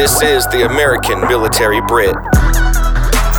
This is the American Military Brit.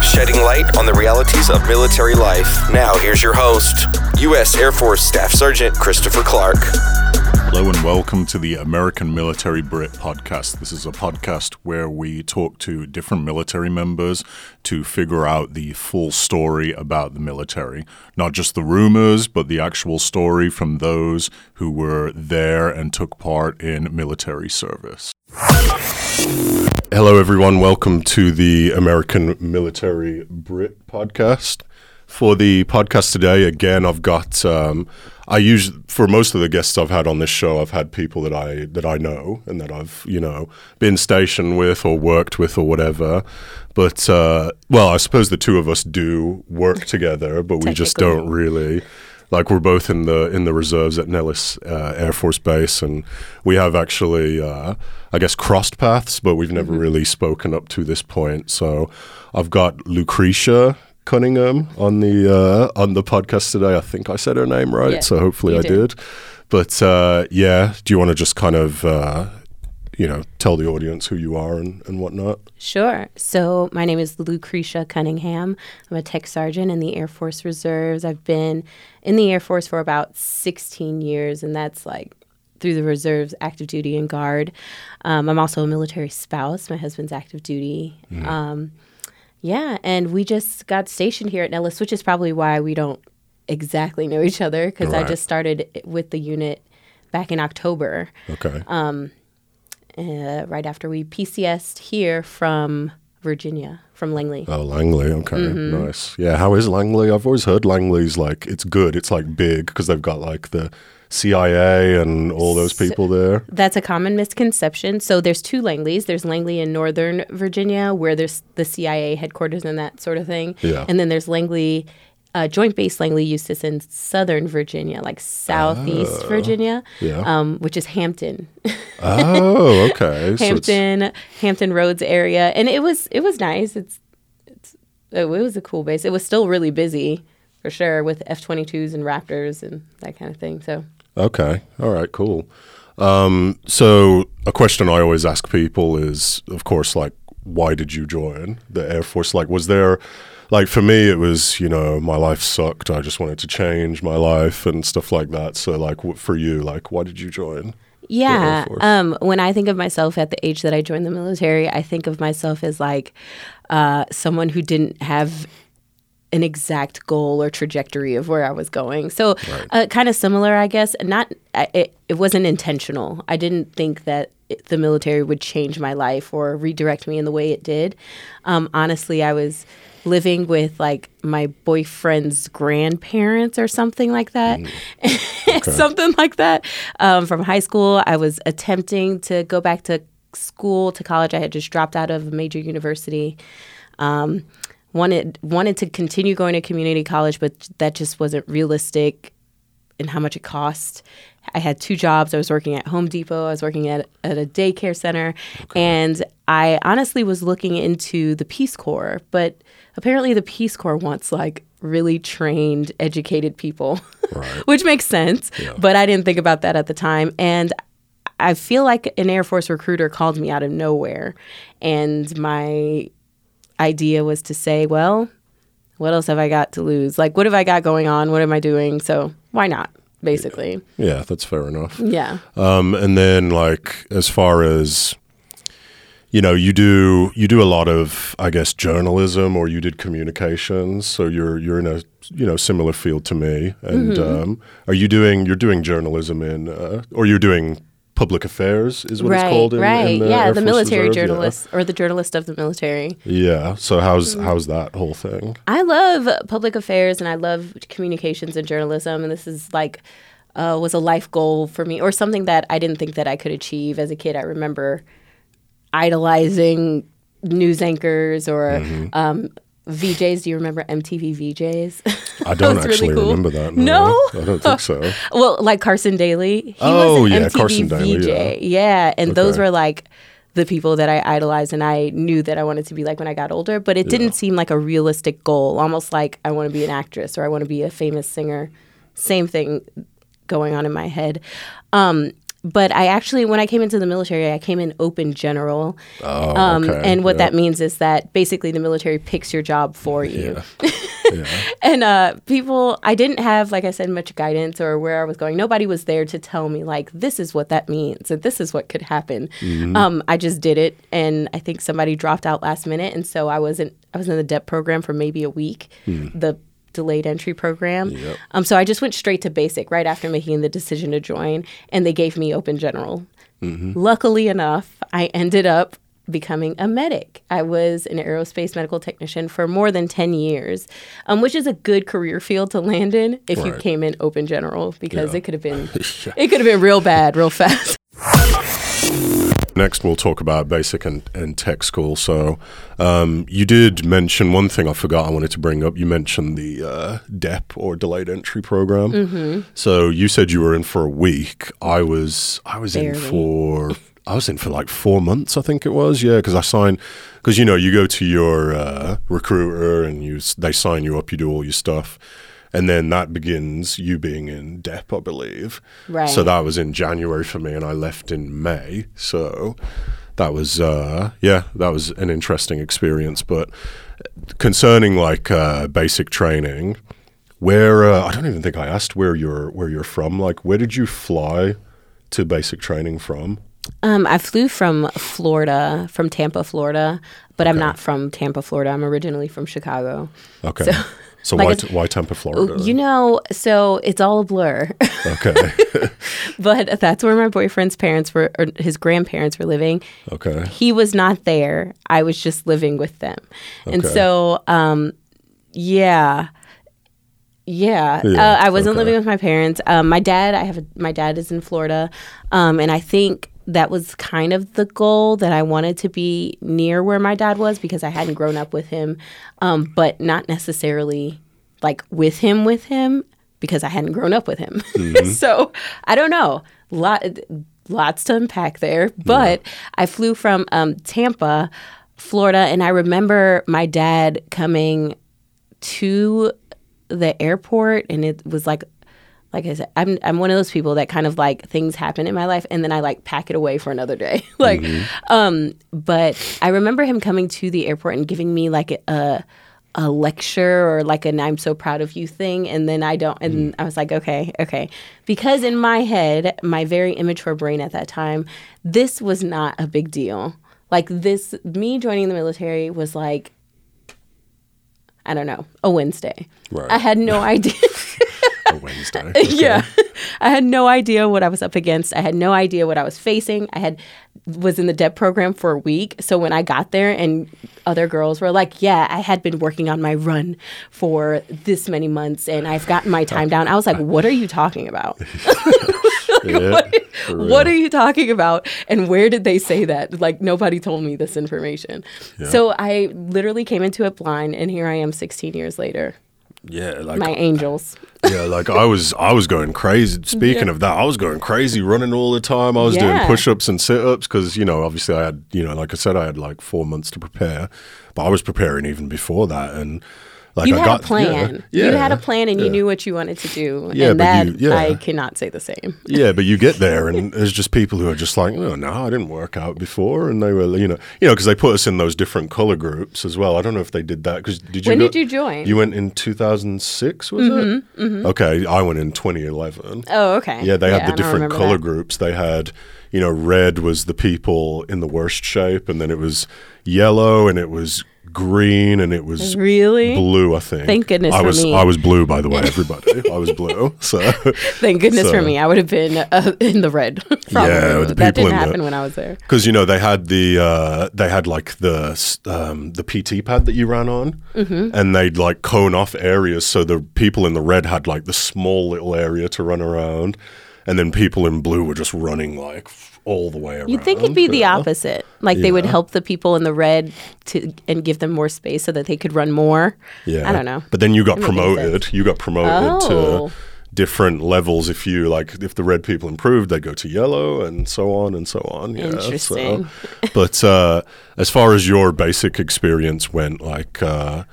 Shedding light on the realities of military life. Now, here's your host, U.S. Air Force Staff Sergeant Christopher Clark. Hello and welcome to the American Military Brit podcast. This is a podcast where we talk to different military members to figure out the full story about the military. Not just the rumors, but the actual story from those who were there and took part in military service. Hello, everyone. Welcome to the American Military Brit podcast. For the podcast today, again, I've got um, I use for most of the guests I've had on this show, I've had people that I that I know and that I've you know been stationed with or worked with or whatever. But uh, well, I suppose the two of us do work together, but we just don't really like we're both in the in the reserves at Nellis uh, Air Force Base, and we have actually, uh, I guess, crossed paths, but we've never mm-hmm. really spoken up to this point. So, I've got Lucretia Cunningham on the uh, on the podcast today. I think I said her name right, yeah, so hopefully I did. did. But uh, yeah, do you want to just kind of uh, you know tell the audience who you are and, and whatnot? Sure. So my name is Lucretia Cunningham. I'm a tech sergeant in the Air Force Reserves. I've been in the Air Force for about 16 years, and that's like through the reserves, active duty, and guard. Um, I'm also a military spouse. My husband's active duty. Mm. Um, yeah, and we just got stationed here at Nellis, which is probably why we don't exactly know each other because right. I just started with the unit back in October. Okay. Um, uh, right after we PCSed here from Virginia, from Langley. Oh, Langley. Okay, mm-hmm. nice. Yeah, how is Langley? I've always heard Langley's like it's good. It's like big because they've got like the CIA and all those people there? That's a common misconception. So there's two Langleys. There's Langley in Northern Virginia, where there's the CIA headquarters and that sort of thing. Yeah. And then there's Langley, uh, Joint Base Langley Eustis in Southern Virginia, like Southeast oh, Virginia, yeah. um, which is Hampton. oh, okay. Hampton, so Hampton Roads area, and it was it was nice. It's it's it was a cool base. It was still really busy for sure with F twenty twos and Raptors and that kind of thing. So Okay. All right. Cool. Um, so a question I always ask people is, of course, like, why did you join the Air Force? Like, was there, like, for me, it was, you know, my life sucked. I just wanted to change my life and stuff like that. So, like, for you, like, why did you join? Yeah. Um, when I think of myself at the age that I joined the military, I think of myself as like uh, someone who didn't have an exact goal or trajectory of where I was going. So, right. uh, kind of similar, I guess. Not it, it wasn't intentional. I didn't think that it, the military would change my life or redirect me in the way it did. Um, honestly, I was living with like my boyfriend's grandparents or something like that. Mm. Okay. something like that. Um, from high school, I was attempting to go back to school, to college. I had just dropped out of a major university. Um, wanted wanted to continue going to community college, but that just wasn't realistic in how much it cost. I had two jobs. I was working at Home Depot. I was working at, at a daycare center. Okay. And I honestly was looking into the Peace Corps, but apparently the Peace Corps wants like really trained, educated people, right. which makes sense. Yeah. But I didn't think about that at the time. And I feel like an Air Force recruiter called me out of nowhere. And my idea was to say, well, what else have I got to lose? Like, what have I got going on? What am I doing? So why not? Basically. Yeah, that's fair enough. Yeah. Um, and then like as far as you know, you do you do a lot of I guess journalism or you did communications, so you're you're in a you know similar field to me. And mm-hmm. um, are you doing you're doing journalism in uh, or you're doing public affairs is what right, it's called. In, right, in the yeah, Air the Force military Reserve. journalist yeah. or the journalist of the military. Yeah. So how's mm. how's that whole thing? I love public affairs and I love communications and journalism, and this is like uh, was a life goal for me or something that I didn't think that I could achieve as a kid. I remember idolizing news anchors or mm-hmm. um, VJs. Do you remember MTV VJs? I don't actually really cool. remember that. No? no? I don't think so. well, like Carson Daly. He oh, was an yeah, MTV Carson Daly. VJ. Yeah, yeah and okay. those were like the people that I idolized and I knew that I wanted to be like when I got older, but it yeah. didn't seem like a realistic goal, almost like I want to be an actress or I want to be a famous singer. Same thing going on in my head. Um, but I actually, when I came into the military, I came in open general. Oh, Um, okay. and what yeah. that means is that basically the military picks your job for you. Yeah. yeah. And uh, people, I didn't have, like I said, much guidance or where I was going. Nobody was there to tell me, like, this is what that means and this is what could happen. Mm-hmm. Um, I just did it. And I think somebody dropped out last minute. And so I wasn't, I was in the DEP program for maybe a week, the delayed entry program. Yep. Um, so I just went straight to basic right after making the decision to join. And they gave me open general. Mm-hmm. Luckily enough, I ended up becoming a medic. I was an aerospace medical technician for more than 10 years, um, which is a good career field to land in if you came in open general because Yeah. it could have been it could have been real bad real fast. Next, we'll talk about basic and, and tech school. So, um, you did mention one thing I forgot I wanted to bring up. You mentioned the uh, DEP or delayed entry program. Mm-hmm. So you said you were in for a week. I was I was in for I was in for like four months. I think it was. Yeah, because I signed because you know you go to your uh, recruiter and you they sign you up. You do all your stuff. And then that begins you being in DEP, I believe. Right. So that was in January for me, and I left in May. So that was, uh, yeah, that was an interesting experience. But concerning like uh, basic training, where uh, I don't even think I asked where you're where you're from. Like, where did you fly to basic training from? Um, I flew from Florida, from Tampa, Florida, but I'm not from Tampa, Florida. I'm originally from Chicago. Okay. So- So, like why, t- why Tampa, Florida? You know, so it's all a blur. okay. but that's where my boyfriend's parents were, or his grandparents were living. okay. he was not there. I was just living with them. And so, um, yeah. Yeah, Yeah, uh, I wasn't okay. living with my parents. Um, my dad, I have a, my dad is in Florida, um, and I think that was kind of the goal that I wanted to be near where my dad was because I hadn't grown up with him, um, but not necessarily like with him with him because I hadn't grown up with him. so I don't know. Lot lots to unpack there, but I flew from um, Tampa, Florida, and I remember my dad coming to the airport, and it was like. Like I said, I'm I'm one of those people that kind of like things happen in my life and then I like pack it away for another day. like um but I remember him coming to the airport and giving me like a a lecture or like an I'm so proud of you thing. And then I don't and I was like okay okay. Because in my head my very immature brain at that time this was not a big deal. Like this me joining the military was like I don't know a Wednesday. Right. I had no idea A Wednesday. yeah. i had no idea what i was up against. I had no idea what i was facing. I had was in the dep program for a week. So when i got there and other girls were like yeah i had been working on my run for this many months and i've gotten my time down. I was like what are you talking about? Yeah, what, what are you talking about? And where did they say that? Like nobody told me this information. So i literally came into it blind and here i am 16 years later Yeah, like my angels yeah, like I was, I was going crazy. Speaking of that, I was going crazy, running all the time. I was doing push-ups and sit-ups because you know, obviously, I had, you know, like I said, I had like four months to prepare, but I was preparing even before that, and like you I had got a plan. Yeah, you had a plan and you knew what you wanted to do. Yeah, and that you- yeah. I cannot say the same. Yeah, but you get there and there's just people who are just like, oh, no, I didn't work out before, and they were, you know, you know, because they put us in those different color groups as well. I don't know if they did that because did you? When go- did you join? You went in 2006, was it? Mm-hmm, mm-hmm. Okay, I went in 2011. oh, okay. Yeah, they had the different color that. groups. They had, you know, red was the people in the worst shape, and then it was yellow, and it was green, and it was Really? blue. I think. Thank goodness I for was me. I was blue, by the way, everybody. I was blue. So Thank goodness for me. I would have been uh, in the red. Probably. Yeah, the that people didn't in the- happen when I was there. because you know they had the uh, they had like the um, the PT pad that you ran on, Mm-hmm. and they'd like cone off areas so the people in the red had like the small little area to run around, and then people in blue were just running like all the way around. You'd think it'd be the opposite. Like they would help the people in the red to and give them more space so that they could run more. Yeah, I don't know. But then you got Doesn't make any promoted. You got promoted Oh. to different levels. If you like, if the red people improved, they go to yellow, and so on and so on. Yeah, Interesting. So, but uh, as far as your basic experience went, like. Uh,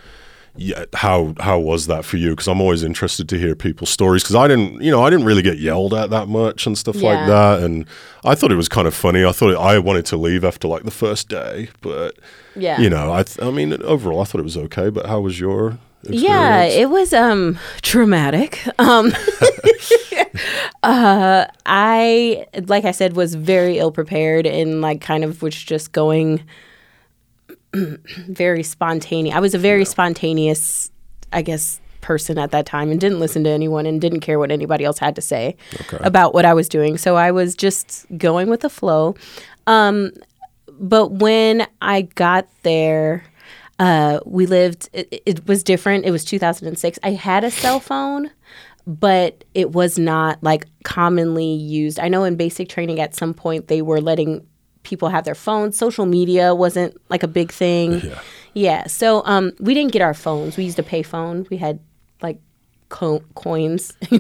yeah, how how was that for you? Because I'm always interested to hear people's stories. Because I didn't, you know, I didn't really get yelled at that much and stuff Yeah. like that. And I thought it was kind of funny. I thought I wanted to leave after like the first day, but Yeah. you know, I th- I mean, overall, I thought it was okay. But how was your? Experience? Yeah, it was um traumatic. Um uh I like I said was very ill prepared and like kind of was just going very spontaneous. I was a very spontaneous I guess person at that time and didn't listen to anyone and didn't care what anybody else had to say Okay. about what I was doing. So I was just going with the flow. Um but when I got there, uh, we lived. It, it was different. It was 2006. I had a cell phone, but it was not like commonly used. I know in basic training at some point they were letting people have their phones. Social media wasn't like a big thing. Yeah. Yeah. So um, we didn't get our phones. We used a pay phone. We had like co- coins.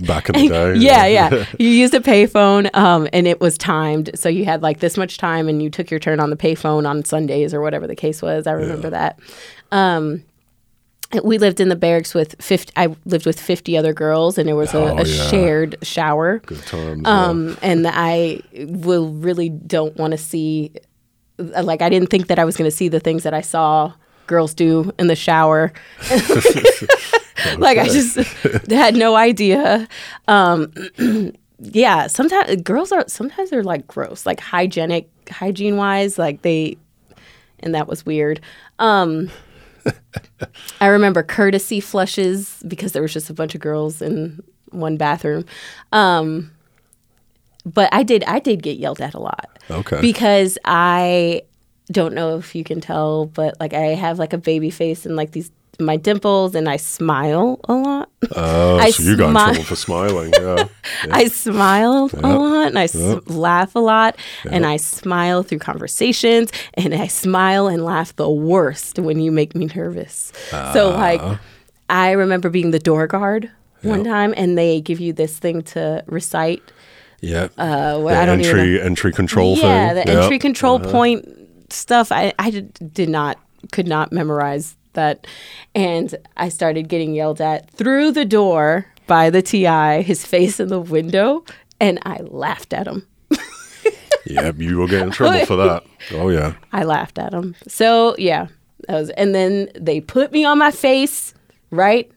back in the day. yeah, yeah. You used a payphone, um, and it was timed. So you had like this much time, and you took your turn on the payphone on Sundays or whatever the case was. I remember that. Um, we lived in the barracks with 50 I lived with 50 other girls and there was a, Oh, a yeah. shared shower. Good times. yeah. Um, and I will really don't want to see like I didn't think that I was going to see the things that I saw girls do in the shower. like I just had no idea. Um, yeah, sometimes girls are sometimes they're like gross, like hygienic hygiene wise, like they and that was weird. Um I remember courtesy flushes because there was just a bunch of girls in one bathroom. Um but I did I did get yelled at a lot Okay. because I don't know if you can tell, but like I have like a baby face and like these my dimples and I smile a lot. Oh, I so you got in trouble for smiling. Yeah. I smile a lot and I s- laugh a lot and I smile through conversations and I smile and laugh the worst when you make me nervous. so like I remember being the door guard one time and they give you this thing to recite Yeah. uh, what the I don't entry entry control yeah, thing. the Yep. entry control point stuff. I, I did not, could not memorize that. And I started getting yelled at through the door by the TI, his face in the window, and I laughed at him. Yeah, you will get in trouble for that. Oh yeah. I laughed at him. So, yeah. That was, and then they put me on my face, right?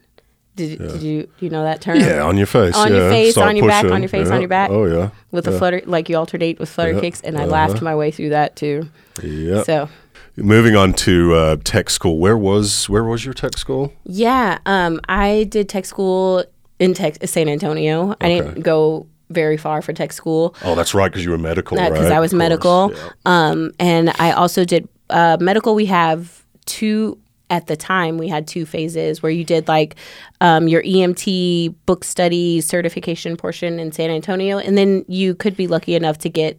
Did, did you you know that term? Yeah, on your face. On yeah. your face, Start on your back, on your face, Yeah. on your back. Oh yeah. With a flutter, like you alternate with flutter Yeah. kicks, and I Uh-huh. laughed my way through that too. Yeah. So, Moving on to uh, tech school. Where was where was your tech school? Yeah, um, I did tech school in tech San Antonio. I didn't go very far for tech school Oh, that's right, because you were medical, right? because right? I was medical. yeah. Um, and I also did uh, medical. We have two at the time. We had two phases where you did like um, your EMT book study certification portion in San Antonio, and then you could be lucky enough to get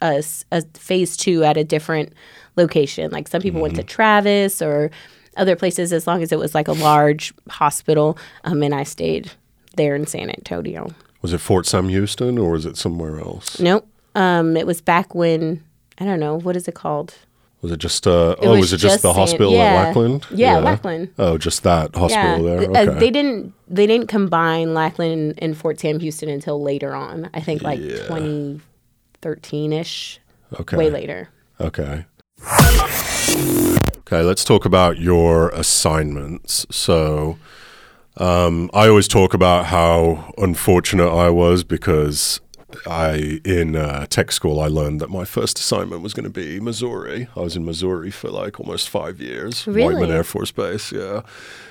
a, a phase two at a different location. Like some people went to Travis or other places, as long as it was like a large hospital. Um, and I stayed there in San Antonio. Was it Fort Sam Houston or was it somewhere else? Nope. Um, it was back when I don't know what is it called. Was it just uh oh, was was it just, just the San- hospital yeah. at Lackland? Yeah, Lackland. Oh, just that hospital there. Okay. uh, they didn't they didn't combine Lackland and, and Fort Sam Houston until later on. I think like 2013 ish, okay. way later. Okay. Okay, let's talk about your assignments. So, um, I always talk about how unfortunate I was because I, in uh, tech school, I learned that my first assignment was going to be Missouri. I was in Missouri for like almost five years, Whiteman Really? Air Force Base, yeah.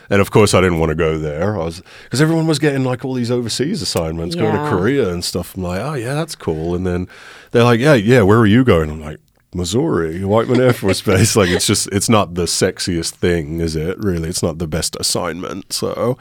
And of course, I didn't want to go there. I was because everyone was getting like all these overseas assignments, going to Korea and stuff. I'm like, oh yeah, that's cool. And then they're like, yeah, yeah, where are you going? I'm like, Missouri, Whiteman Air Force Base. Like, it's just, it's not the sexiest thing, is it? Really, it's not the best assignment. So,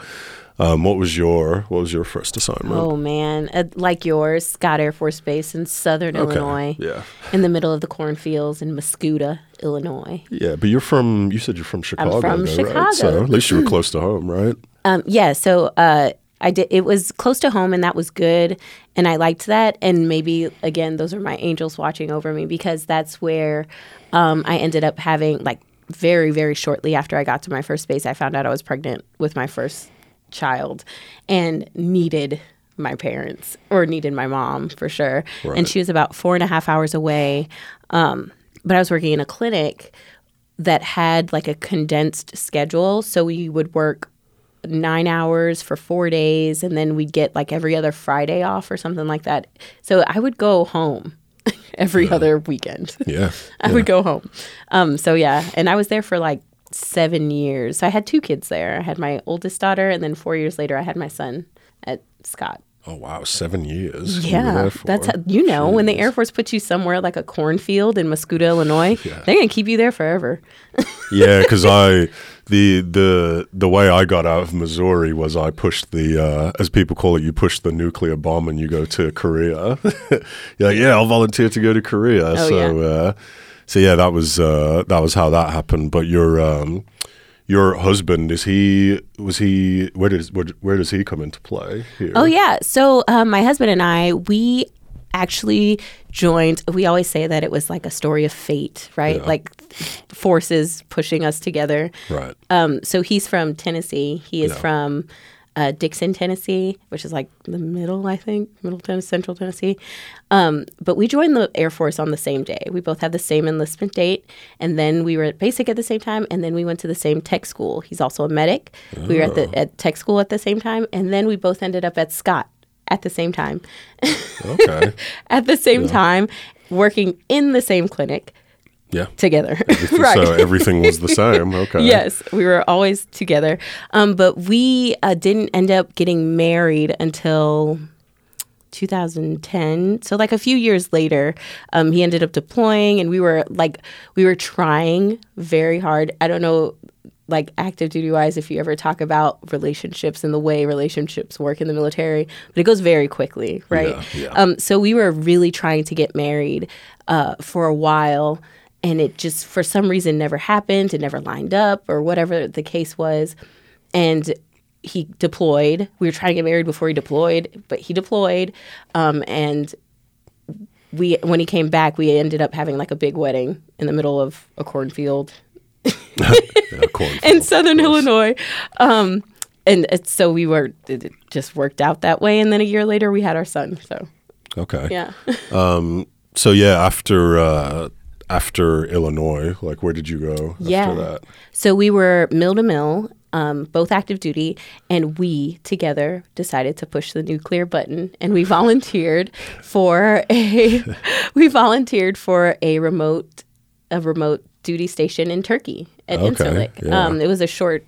um, what was your, what was your first assignment? Oh man, uh, like yours, Scott Air Force Base in Southern Okay, Illinois, yeah. in the middle of the cornfields in Mascoutah, Illinois. Yeah, but you're from, you said you're from Chicago. from though, Chicago. Right? So at least you were close to home, right? Um, yeah, so uh, I did. It was close to home, and that was good, and I liked that. And maybe again, those are my angels watching over me because that's where um, I ended up having like very, very shortly after I got to my first base, I found out I was pregnant with my first child and needed my parents or needed my mom for sure. Right. And she was about four and a half hours away. Um, but I was working in a clinic that had like a condensed schedule. So we would work nine hours for four days and then we'd get like every other Friday off or something like that. So I would go home every other weekend. Yeah. I would go home. Um, so yeah, and I was there for like seven years. So I had two kids there. I had my oldest daughter, and then four years later, I had my son at Scott. Oh wow, seven years. Yeah, that's how, you know when the Air Force puts you somewhere like a cornfield in Mascoutah, Illinois, they're gonna keep you there forever. yeah, because I the the the way I got out of Missouri was I pushed the uh, as people call it, you push the nuclear bomb and you go to Korea. You're like, yeah, I'll volunteer to go to Korea. Oh, so yeah. uh, so yeah, that was uh, that was how that happened. But your um, your husband is he was he where does where, where does he come into play here? Oh yeah. So um, my husband and I, we actually joined. We always say that it was like a story of fate, right? Yeah. Like forces pushing us together. right. Um, so he's from Tennessee. He is Yeah. from uh, Dickson, Tennessee, which is like the middle, I think, middle Tennessee, central Tennessee. Um, but we joined the Air Force on the same day. We both had the same enlistment date, and then we were at basic at the same time, and then we went to the same tech school. He's also a medic. We were at the at tech school at the same time, and then we both ended up at Scott at the same time. Okay. at the same time, working in the same clinic yeah. together. right. So everything was the same. Okay. Yes, we were always together. Um, but we uh, didn't end up getting married until 2010. So like a few years later, um, he ended up deploying, and we were like we were trying very hard. I don't know. Like active duty wise, if you ever talk about relationships and the way relationships work in the military, but it goes very quickly, right? Yeah, yeah. Um, so we were really trying to get married uh, for a while, and it just for some reason never happened. It never lined up, or whatever the case was. And he deployed. We were trying to get married before he deployed, but he deployed, um, and we when he came back, we ended up having like a big wedding in the middle of a cornfield Yeah, cornfield, in Southern. Illinois. Um, and it's, so we were it just worked out that way. And then a year later, we had our son. So Okay. yeah. So yeah, after uh, after Illinois, like where did you go Yeah. after that? So we were mill to mill, um, both active duty, and we together decided to push the nuclear button, and we volunteered for a we volunteered for a remote a remote duty station in Turkey at Okay, Incirlik. yeah. Um, it was a short.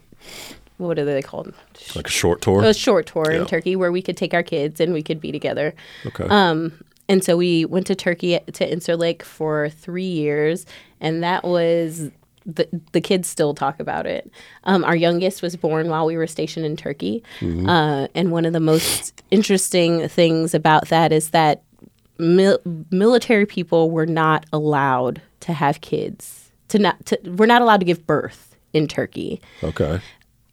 What are they called? Like a short tour. A short tour Yeah. in Turkey where we could take our kids and we could be together. okay. Um, and so we went to Turkey to Incirlik for three years, and that was the the kids still talk about it. Um, our youngest was born while we were stationed in Turkey, uh, and one of the most interesting things about that is that mil- military people were not allowed to have kids. To not to, we're not allowed to give birth in Turkey. okay.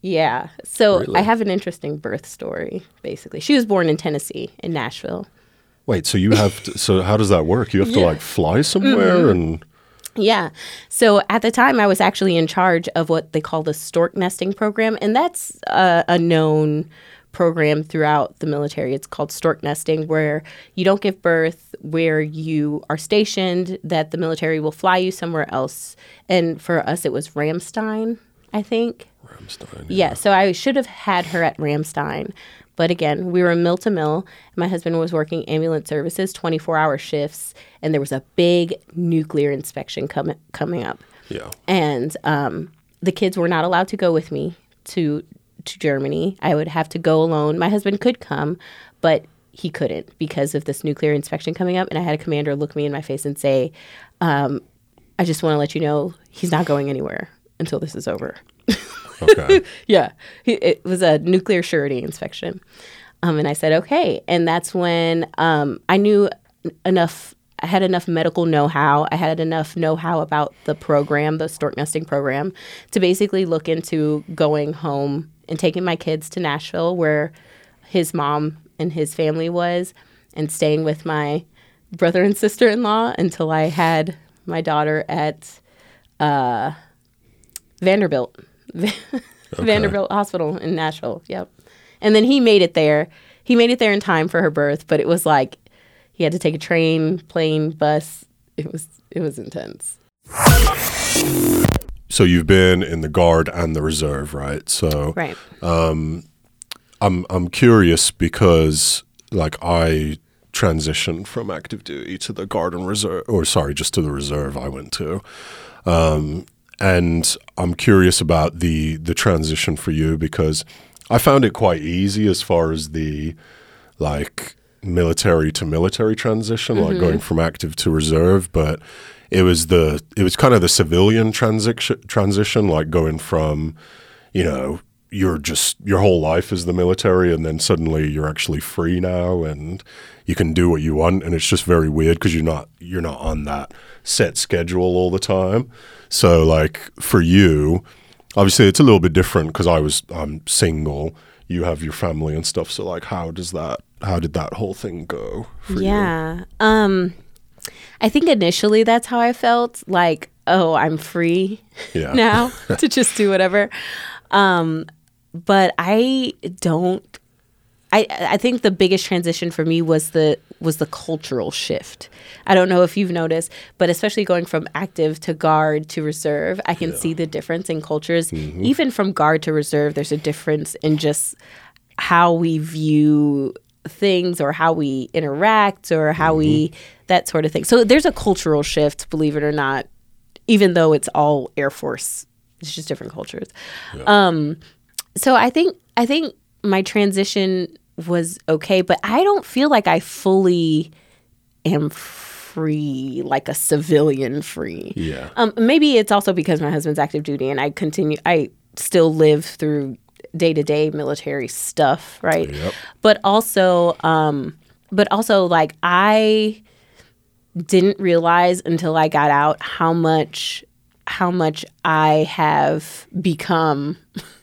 Yeah. So Really? I have an interesting birth story. Basically, she was born in Tennessee, in Nashville. Wait. So you have. To, so how does that work? You have to like fly somewhere Mm-hmm. and. Yeah. So at the time, I was actually in charge of what they call the stork nesting program, and that's a, a known program throughout the military. It's called stork nesting, where you don't give birth, where you are stationed, that the military will fly you somewhere else. And for us, it was Ramstein, I think. Ramstein. Yeah, so I should have had her at Ramstein. But again, we were mill to mill. My husband was working ambulance services, 24 hour shifts, and there was a big nuclear inspection com- coming up. Yeah. And um, the kids were not allowed to go with me to, to Germany. I would have to go alone. My husband could come, but he couldn't because of this nuclear inspection coming up. And I had a commander look me in my face and say, um, I just want to let you know he's not going anywhere until this is over. Okay. Yeah, it was a nuclear surety inspection, um, and I said okay. And that's when um, I knew enough. I had enough medical know-how. I had enough know-how about the program, the stork nesting program, to basically look into going home and taking my kids to Nashville, where his mom and his family was, and staying with my brother and sister-in-law until I had my daughter at uh, Vanderbilt, Vanderbilt Hospital in Nashville. Yep. And then he made it there. He made it there in time for her birth, but it was like he had to take a train, plane, bus. It was it was intense. So you've been in the guard and the reserve, right? So Right. Um, I'm I'm curious because like I transitioned from active duty to the guard and reserve, or sorry, just to the reserve. I went to, um, and I'm curious about the the transition for you because I found it quite easy as far as the like military to military transition, like mm-hmm. going from active to reserve, but it was the it was kind of the civilian transition transition, like going from, you know, you're just your whole life is the military and then suddenly you're actually free now and you can do what you want and it's just very weird because you're not you're not on that set schedule all the time. So like for you, obviously it's a little bit different because I was I'm single. You have your family and stuff. So like, how does that? How did that whole thing go? For You? Yeah. Um I think initially that's how I felt like, oh, I'm free Yeah. now to just do whatever. Um but I don't I I think the biggest transition for me was the was the cultural shift. I don't know if you've noticed, but especially going from active to guard to reserve, I can see the difference in cultures. Even from guard to reserve, there's a difference in just how we view things or how we interact or how we that sort of thing. So there's a cultural shift, believe it or not, even though it's all Air Force. It's just different cultures. Um so I think I think my transition was okay, but I don't feel like I fully am free, like a civilian free. Yeah. Um, maybe it's also because my husband's active duty and I continue, I still live through day to day military stuff, right? Yep. But also, um, but also, like, I didn't realize until I got out how much, how much I have become.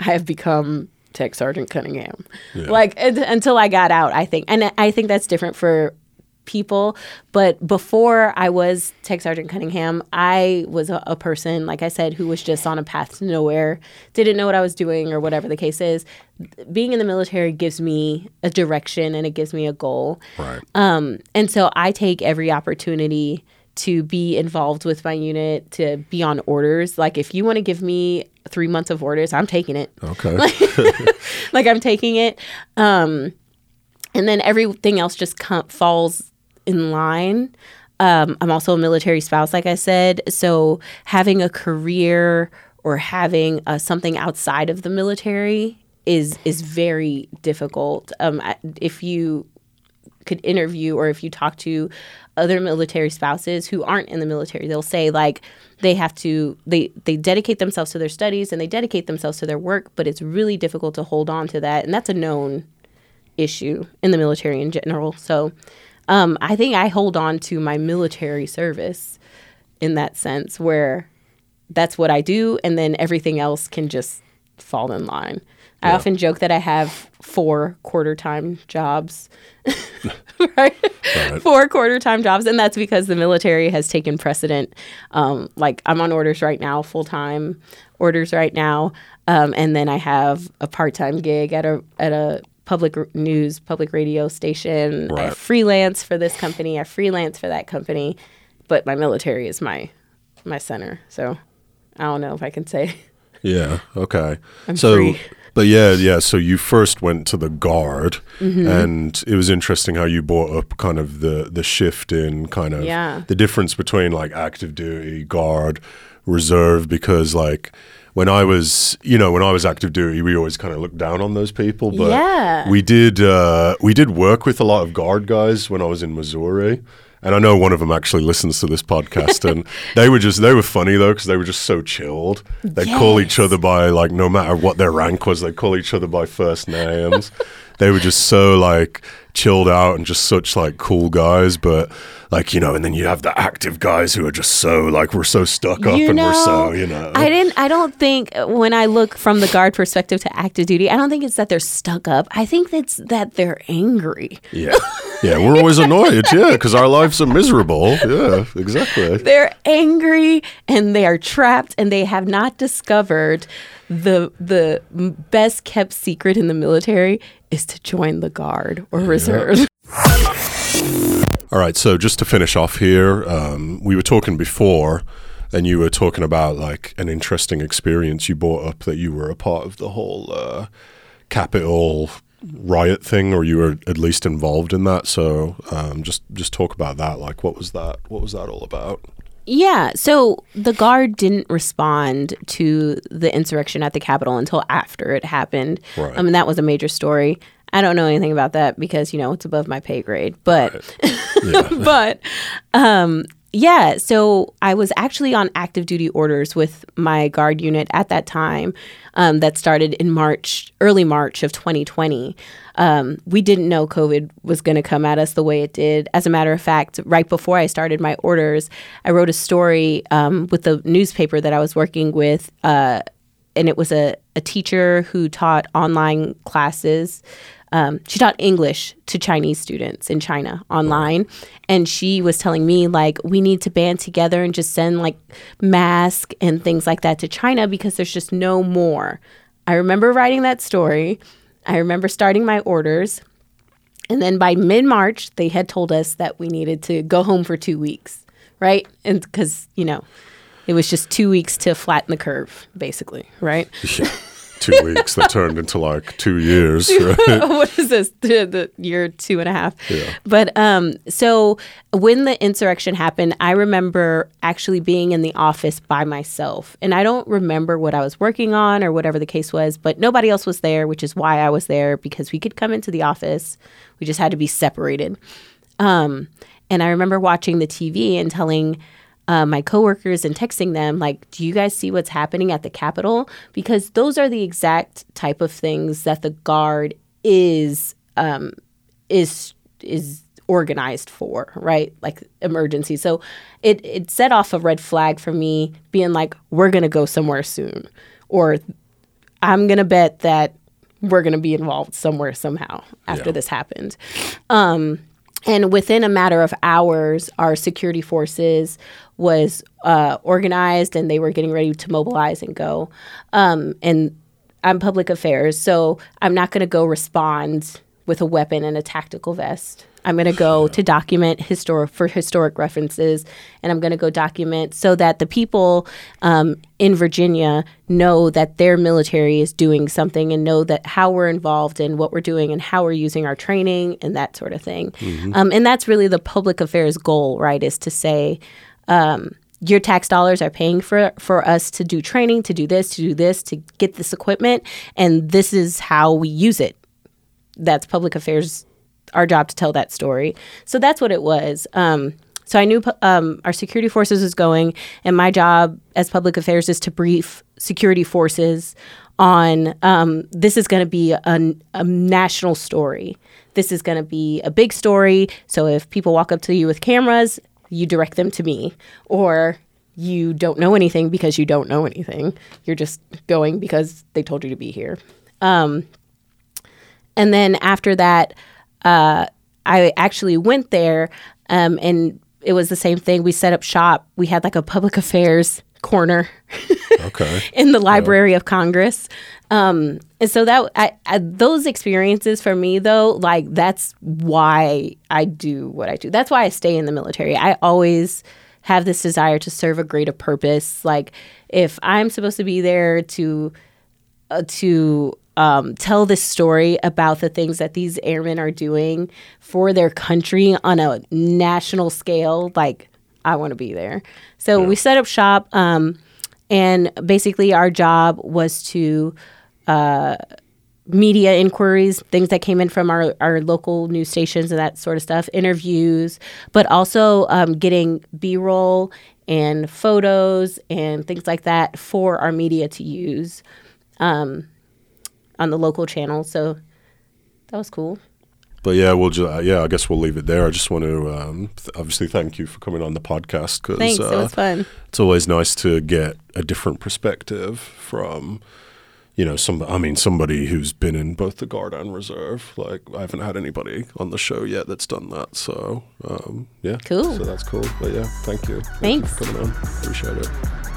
I have become Tech Sergeant Cunningham. Like un- until I got out, I think, and I think that's different for people. But before I was Tech Sergeant Cunningham, I was a, a person, like I said, who was just on a path to nowhere, didn't know what I was doing or whatever the case is. Being in the military gives me a direction and it gives me a goal. Right. Um, and so I take every opportunity to be involved with my unit, to be on orders. Like if you want to give me three months of orders, I'm taking it. Okay. Like I'm taking it. Um, and then everything else just com- falls in line. Um, I'm also a military spouse, like I said. So having a career or having uh, something outside of the military is is very difficult. Um, if you could interview or if you talk to other military spouses who aren't in the military. They'll say like they have to they they dedicate themselves to their studies and they dedicate themselves to their work but it's really difficult to hold on to that. And that's a known issue in the military in general. So um, i think i hold on to my military service in that sense where that's what i do and then everything else can just fall in line i often joke that i have four quarter time jobs right? Four quarter time jobs. And that's because the military has taken precedent. Um, like I'm on orders right now, full time orders right now. Um, and then I have a part time gig at a at a public r- news, public radio station. I freelance for this company. I freelance for that company. But my military is my my center. So I don't know if I can say Yeah. Okay. I'm so, free. But yeah, yeah. So you first went to the guard, Mm-hmm. and it was interesting how you brought up kind of the the shift in kind of Yeah. the difference between like active duty, guard, reserve. Because like when I was, you know, when I was active duty, we always kind of looked down on those people. But Yeah. we did uh, we did work with a lot of guard guys when I was in Missouri. And I know one of them actually listens to this podcast, and they were just—they were funny though because they were just so chilled. They would call each other by like no matter what their rank was, they would call each other by first names. they were just so like chilled out and just such like cool guys, but like you know, and then you have the active guys who are just so like we're so stuck up You and we're so you know. I didn't. I don't think uh, when I look from the guard perspective to active duty, I don't think it's that they're stuck up. I think it's that they're angry. yeah, yeah, we're always annoyed, yeah, because our lives are miserable. Yeah, exactly. They're angry and they are trapped, and they have not discovered the the best kept secret in the military is to join the guard or reserve. All right, so just to finish off here, um, we were talking before, and you were talking about like an interesting experience you brought up that you were a part of the whole uh, Capitol riot thing, or you were at least involved in that. So um, just just talk about that. Like, what was that? What was that all about? Yeah. So the guard didn't respond to the insurrection at the Capitol until after it happened. Right. I mean, that was a major story. I don't know anything about that because, you know, it's above my pay grade. But, Yeah, but, um, yeah. So I was actually on active duty orders with my guard unit at that time um, that started in March, early March of 2020. Um, we didn't know COVID was going to come at us the way it did. As a matter of fact, right before I started my orders, I wrote a story um, with the newspaper that I was working with. Uh, and it was a, a teacher who taught online classes. Um, she taught English to Chinese students in China online. And she was telling me, like, we need to band together and just send like masks and things like that to China because there's just no more. I remember writing that story. I remember starting my orders. And then by mid March, they had told us that we needed to go home for two weeks, right? And because, you know, it was just two weeks to flatten the curve, basically, right? yeah. Two weeks that turned into like two years. Right? what is this? The, the year two and a half. Yeah. But um, so when the insurrection happened, I remember actually being in the office by myself, and I don't remember what I was working on or whatever the case was. But nobody else was there, which is why I was there because we could come into the office. We just had to be separated. Um, and I remember watching the TV and telling uh, my coworkers and texting them like, "Do you guys see what's happening at the Capitol?" Because those are the exact type of things that the guard is um, is is organized for, right? Like emergency. So it it set off a red flag for me, being like, "We're gonna go somewhere soon," or "I'm gonna bet that." We're going to be involved somewhere somehow after Yeah. this happened. Um, and within a matter of hours, our security forces was uh, organized and they were getting ready to mobilize and go. Um, and I'm public affairs, so I'm not going to go respond with a weapon and a tactical vest. I'm going to go to document historic for historic references, and I'm going to go document so that the people um, in Virginia know that their military is doing something and know that how we're involved in what we're doing and how we're using our training and that sort of thing. Um, and that's really the public affairs goal, right? Is to say. Um, your tax dollars are paying for for us to do training, to do this, to do this, to get this equipment, and this is how we use it that's public affairs our job to tell that story. So that's what it was. Um, so i knew um, our security forces was going and my job as public affairs is to brief security forces on um, this is going to be a, a national story. This is going to be a big story. So if people walk up to you with cameras you direct them to me. Or you don't know anything because you don't know anything. You're just going because they told you to be here. Um, and then after that, uh, I actually went there, um, and it was the same thing. We set up shop. We had like a public affairs corner Okay. in the Library of Congress. Um, and so that I, I, those experiences for me though, like that's why I do what I do. That's why I stay in the military. I always have this desire to serve a greater purpose. Like if I'm supposed to be there to uh, to um, tell this story about the things that these airmen are doing for their country on a national scale, like I want to be there. So we set up shop, um, and basically our job was to uh, media inquiries, things that came in from our, our local news stations and that sort of stuff, interviews, but also um, getting B roll and photos and things like that for our media to use um, on the local channel. So that was cool. but yeah, we'll just uh, yeah, I guess we'll leave it there. I just want to um, th- obviously thank you for coming on the podcast because Thanks. it was fun. It's always nice to get a different perspective from you know, some I mean somebody who's been in both the guard and reserve. Like I haven't had anybody on the show yet that's done that. So um, yeah, cool. So that's cool. But yeah, thank you. Thanks thank you for coming on. Appreciate it.